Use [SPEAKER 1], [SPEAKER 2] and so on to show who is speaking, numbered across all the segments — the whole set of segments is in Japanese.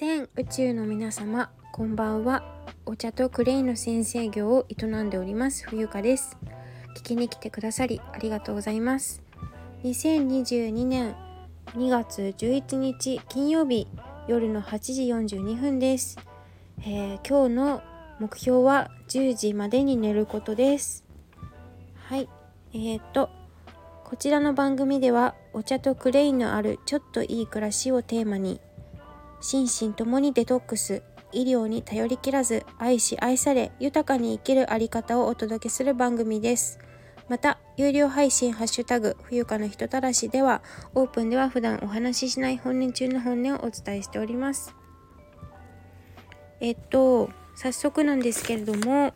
[SPEAKER 1] 全宇宙の皆様こんばんは。お茶とクレイの先生業を営んでおります冬香です。聞きに来てくださりありがとうございます。2022年2月11日金曜日夜の8時42分です、えー、今日の目標は10時までに寝ることです。はい。えー、っとこちらの番組ではお茶とクレイのあるちょっといい暮らしをテーマに心身ともにデトックス。医療に頼りきらず愛し愛され豊かに生きるあり方をお届けする番組です。また有料配信ハッシュタグ冬香の人たらしではオープンでは普段お話ししない本音中の本音をお伝えしております。えっと早速なんですけれども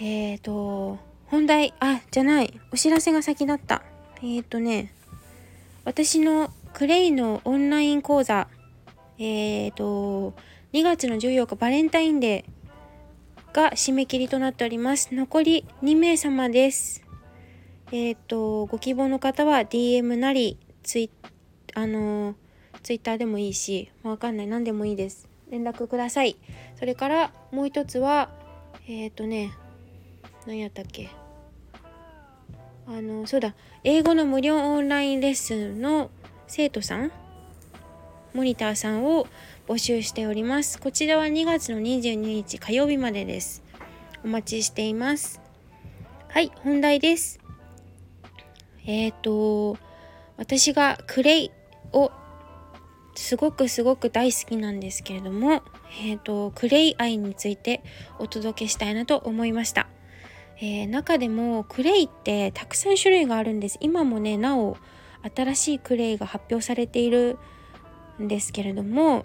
[SPEAKER 1] えっ、と本題あじゃないお知らせが先だった。えっ、とね私のクレイのオンライン講座、えっ、ー、と、2月の14日バレンタインデーが締め切りとなっております。残り2名様です。えっ、ー、と、ご希望の方は DM なり、ツイあの、ツイッターでもいいし、わかんない、何でもいいです。連絡ください。それからもう一つは、えっ、ー、とね、何やったっけ？あの、そうだ、英語の無料オンラインレッスンの生徒さんモニターさんを募集しております。こちらは2月の22日火曜日までです。お待ちしています。はい本題です。えっ、ー、と私がクレイをすごくすごく大好きなんですけれども、えーと、クレイ愛についてお届けしたいなと思いました、えー、中でもクレイってたくさん種類があるんです。今もねなお新しいクレイが発表されているんですけれども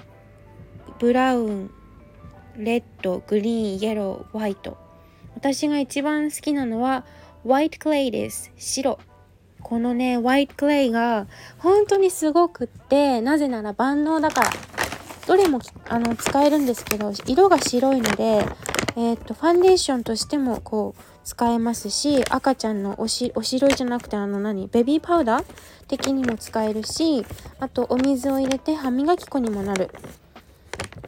[SPEAKER 1] ブラウンレッドグリーンイエローホワイト。私が一番好きなのはホワイトクレイです。白。このねホワイトクレイが本当にすごくってなぜなら万能だから。どれもあの使えるんですけど色が白いのでえー、っとファンデーションとしてもこう使えますし赤ちゃんのおしお白いじゃなくてあの何ベビーパウダー的にも使えるしあとお水を入れて歯磨き粉にもなる。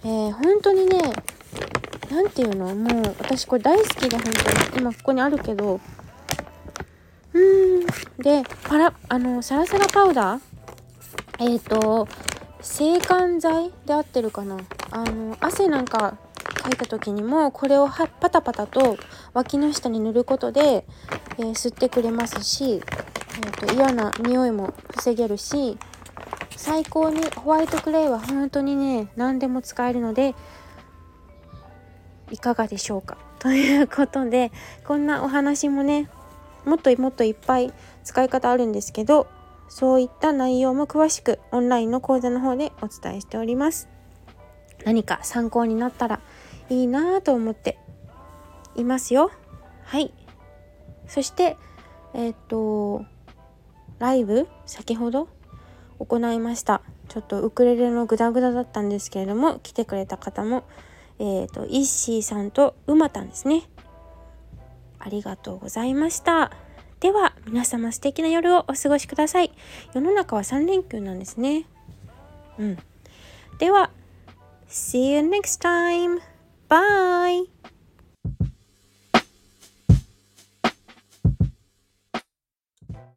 [SPEAKER 1] えー、本当にね何て言うの？もう私これ大好きで本当に。今ここにあるけど。うーん。でパラあのサラサラパウダー？えっ、ー、と制汗剤で合ってるかな？あの汗なんかかいた時にもこれをパタパタと脇の下に塗ることで、えー、吸ってくれますし、えーと、嫌な匂いも防げるし最高にホワイトクレイは本当にね何でも使えるのでいかがでしょうか？ということでこんなお話もねもっともっといっぱい使い方あるんですけどそういった内容も詳しくオンラインの講座の方でお伝えしております。何か参考になったらいいなぁと思っていますよ。はい。そして、えっ、と、ライブ、先ほど行いました。ちょっとウクレレのグダグダだったんですけれども、来てくれた方も、えっ、と、イッシーさんとうまたんですね。ありがとうございました。では、皆様素敵な夜をお過ごしください。世の中は3連休なんですね。うん。では、See you next time! Bye.